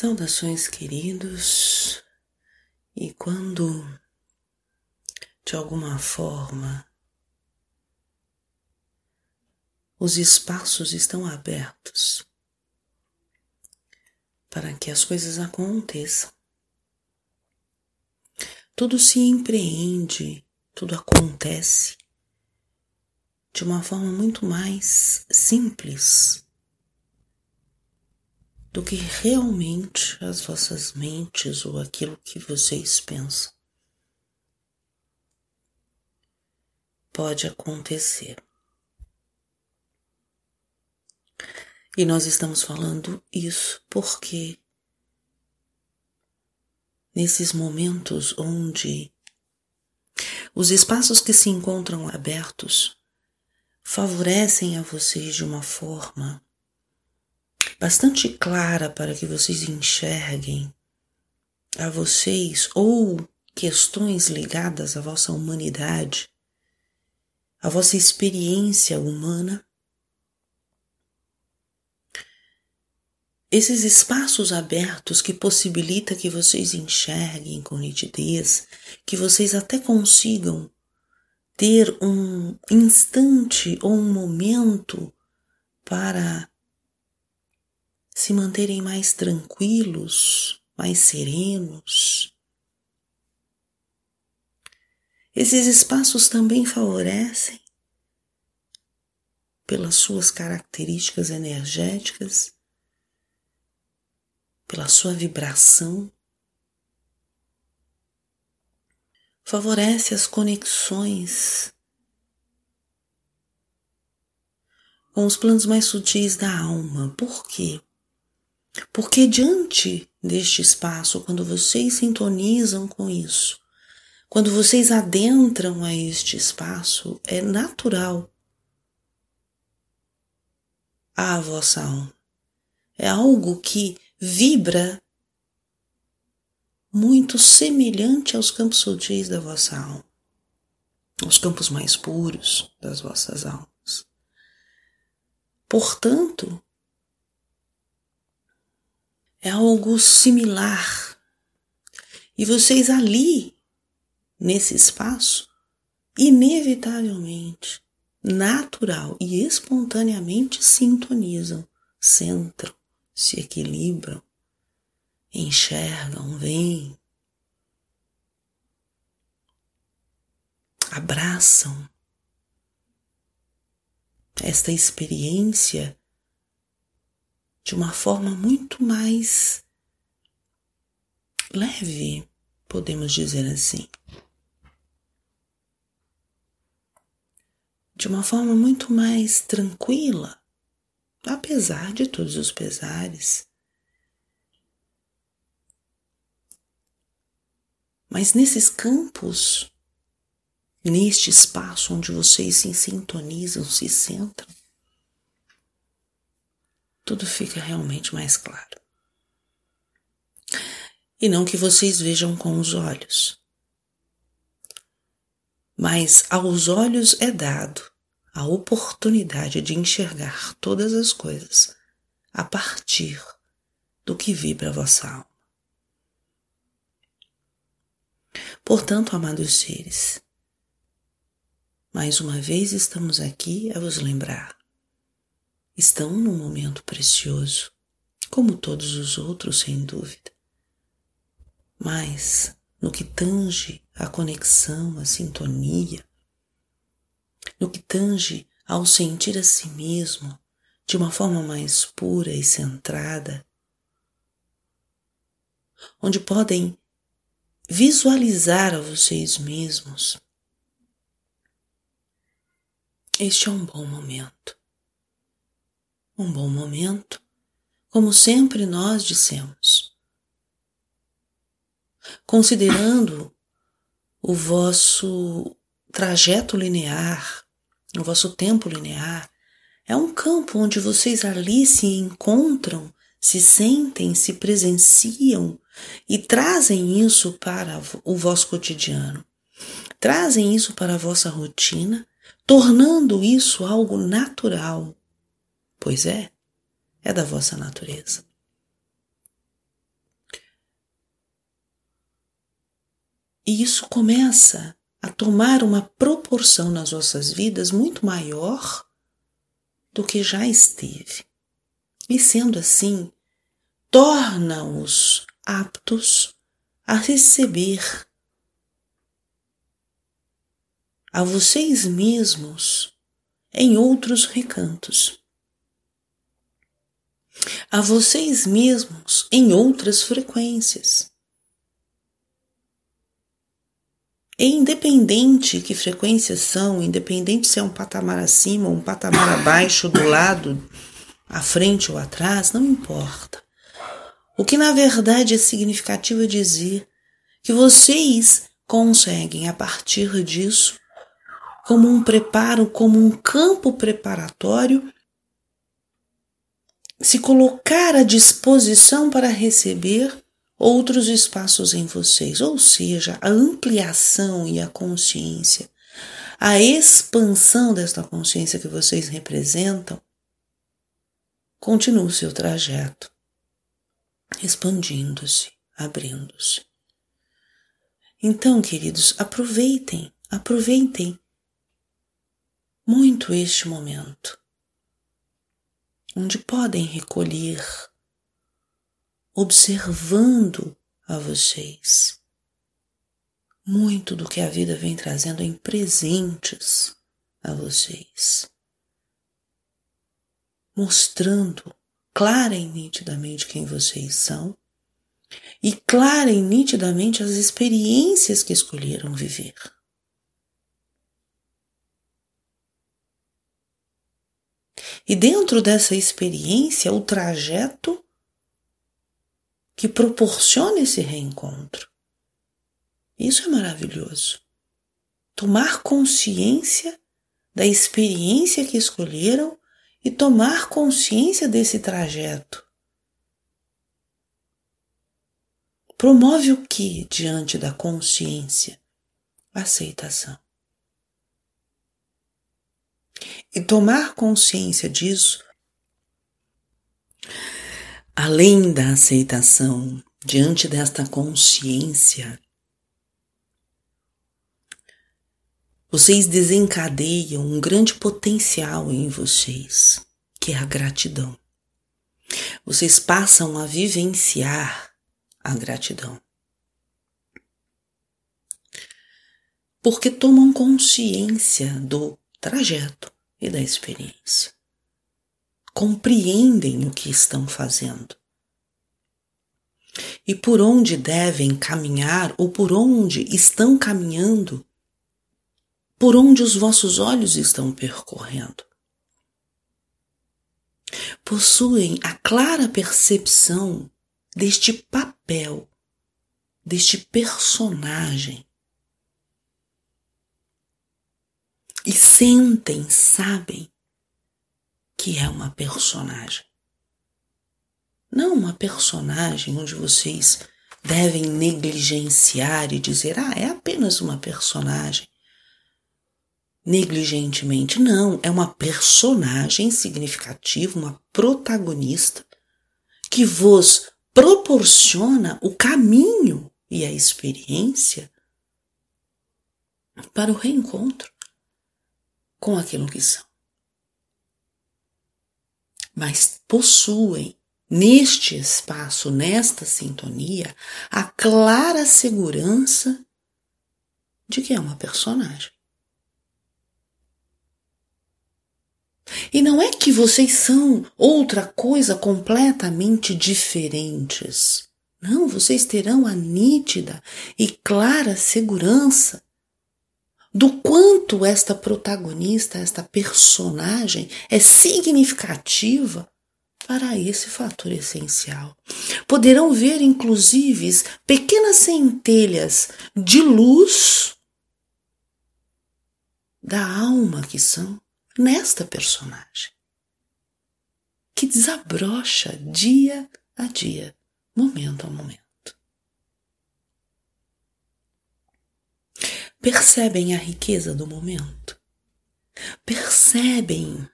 Saudações, queridos. E quando, de alguma forma, os espaços estão abertos para que as coisas aconteçam, tudo se empreende, tudo acontece de uma forma muito mais simples do que realmente as vossas mentes ou aquilo que vocês pensam. Pode acontecer. E nós estamos falando isso porque nesses momentos onde os espaços que se encontram abertos favorecem a vocês de uma forma bastante clara para que vocês enxerguem a vocês ou questões ligadas à vossa humanidade, à vossa experiência humana. Esses espaços abertos que possibilita que vocês enxerguem com nitidez, que vocês até consigam ter um instante ou um momento para se manterem mais tranquilos, mais serenos. Esses espaços também favorecem, pelas suas características energéticas, pela sua vibração, favorece as conexões com os planos mais sutis da alma. Por quê? Porque diante deste espaço, quando vocês sintonizam com isso, quando vocês adentram a este espaço, é natural a vossa alma. É algo que vibra muito semelhante aos campos sutis da vossa alma, aos campos mais puros das vossas almas. Portanto, é algo similar. E vocês ali, nesse espaço, inevitavelmente, natural e espontaneamente sintonizam, centram, se equilibram, enxergam, veem, abraçam esta experiência de uma forma muito mais leve, podemos dizer assim. De uma forma muito mais tranquila, apesar de todos os pesares. Mas nesses campos, neste espaço onde vocês se sintonizam, se centram, tudo fica realmente mais claro. E não que vocês vejam com os olhos, mas aos olhos é dado a oportunidade de enxergar todas as coisas a partir do que vibra a vossa alma. Portanto, amados seres, mais uma vez estamos aqui a vos lembrar estão num momento precioso, como todos os outros, sem dúvida. Mas, no que tange a conexão, a sintonia, no que tange ao sentir a si mesmo de uma forma mais pura e centrada, onde podem visualizar a vocês mesmos. Este é um bom momento um bom momento, como sempre nós dissemos. Considerando o vosso trajeto linear, o vosso tempo linear, é um campo onde vocês ali se encontram, se sentem, se presenciam e trazem isso para o vosso cotidiano. Trazem isso para a vossa rotina, tornando isso algo natural, Pois é, é da vossa natureza. E isso começa a tomar uma proporção nas vossas vidas muito maior do que já esteve. E sendo assim, torna-os aptos a receber a vocês mesmos em outros recantos a vocês mesmos em outras frequências. E independente que frequências são, independente se é um patamar acima ou um patamar abaixo, do lado, à frente ou atrás, não importa. O que na verdade é significativo é dizer que vocês conseguem, a partir disso, como um preparo, como um campo preparatório, se colocar à disposição para receber outros espaços em vocês, ou seja, a ampliação e a consciência, a expansão desta consciência que vocês representam, continua o seu trajeto, expandindo-se, abrindo-se. Então, queridos, aproveitem, aproveitem muito este momento, onde podem recolher, observando a vocês muito do que a vida vem trazendo em presentes a vocês, mostrando clara e nitidamente quem vocês são e clara e nitidamente as experiências que escolheram viver. E dentro dessa experiência, o trajeto que proporciona esse reencontro. Isso é maravilhoso. Tomar consciência da experiência que escolheram e tomar consciência desse trajeto. Promove o que diante da consciência? Aceitação. E tomar consciência disso, além da aceitação, diante desta consciência, vocês desencadeiam um grande potencial em vocês, que é a gratidão. Vocês passam a vivenciar a gratidão. Porque tomam consciência do trajeto e da experiência. Compreendem o que estão fazendo e por onde devem caminhar ou por onde estão caminhando, por onde os vossos olhos estão percorrendo. Possuem a clara percepção deste papel, deste personagem e sentem, sabem que é uma personagem. Não uma personagem onde vocês devem negligenciar e dizer, ah, é apenas uma personagem. Negligentemente, não, é uma personagem significativa, uma protagonista que vos proporciona o caminho e a experiência para o reencontro com aquilo que são. Mas possuem neste espaço, nesta sintonia, a clara segurança de que é uma personagem. E não é que vocês são outra coisa completamente diferentes. Não, vocês terão a nítida e clara segurança do quanto esta protagonista, esta personagem é significativa para esse fator essencial. Poderão ver, inclusive, pequenas centelhas de luz da alma que são nesta personagem, que desabrocha dia a dia, momento a momento. Percebem a riqueza do momento, percebem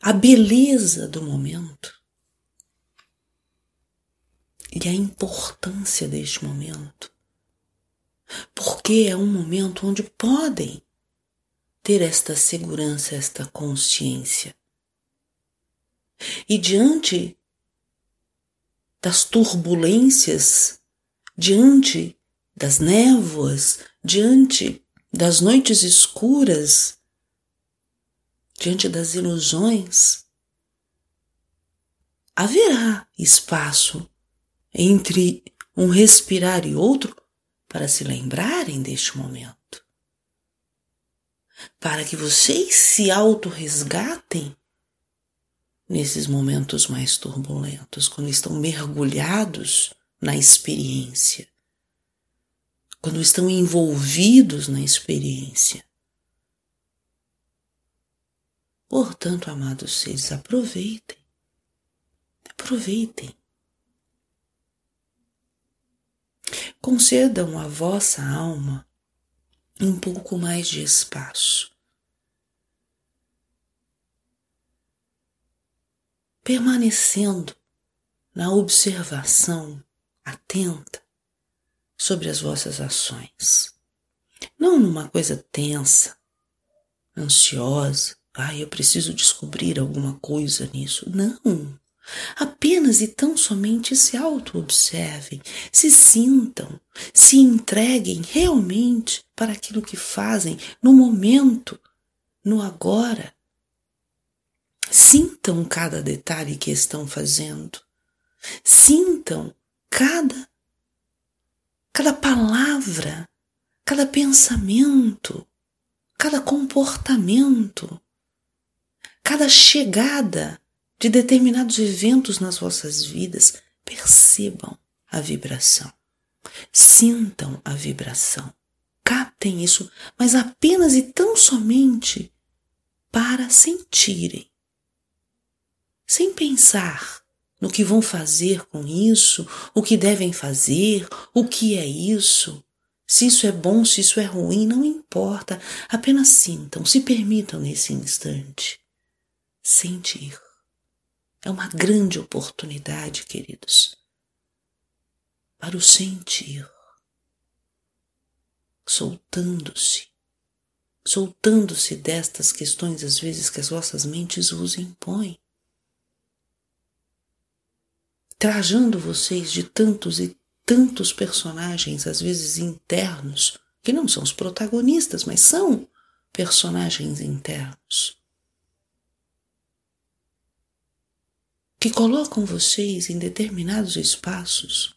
a beleza do momento? E a importância deste momento? Porque é um momento onde podem ter esta segurança, esta consciência. E diante das turbulências, diante das névoas, diante das noites escuras, diante das ilusões, haverá espaço entre um respirar e outro para se lembrarem deste momento. Para que vocês se autorresgatem nesses momentos mais turbulentos, quando estão mergulhados na experiência, quando estão envolvidos na experiência. Portanto, amados seres, aproveitem. Aproveitem. Concedam à vossa alma um pouco mais de espaço. Permanecendo na observação atenta sobre as vossas ações. Não numa coisa tensa, ansiosa, ai, eu preciso descobrir alguma coisa nisso. Não. Apenas e tão somente se auto-observem, se sintam, se entreguem realmente para aquilo que fazem no momento, no agora. Sintam cada detalhe que estão fazendo. Sintam cada palavra, cada pensamento, cada comportamento, cada chegada de determinados eventos nas vossas vidas, percebam a vibração. Sintam a vibração. Captem isso, mas apenas e tão somente para sentirem. Sem pensar no que vão fazer com isso, o que devem fazer, o que é isso. Se isso é bom, se isso é ruim, não importa. Apenas sintam, se permitam nesse instante sentir. É uma grande oportunidade, queridos, para o sentir, soltando-se, soltando-se destas questões, às vezes, que as vossas mentes vos impõem, trajando vocês de tantos e tantos personagens, às vezes internos, que não são os protagonistas, mas são personagens internos que colocam vocês em determinados espaços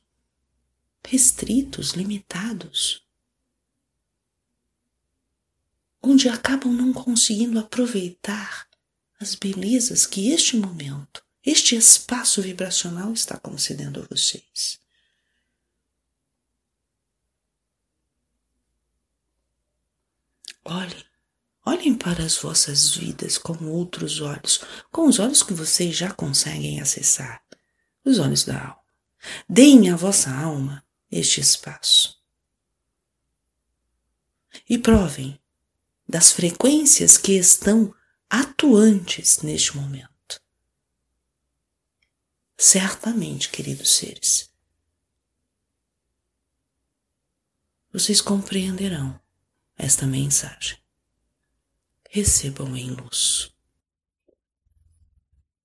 restritos, limitados, onde acabam não conseguindo aproveitar as belezas que este momento, este espaço vibracional está concedendo a vocês. Olhem Olhem para as vossas vidas com outros olhos, com os olhos que vocês já conseguem acessar, os olhos da alma. Deem à vossa alma este espaço. E provem das frequências que estão atuantes neste momento. Certamente, queridos seres, vocês compreenderão esta mensagem recebam em luz.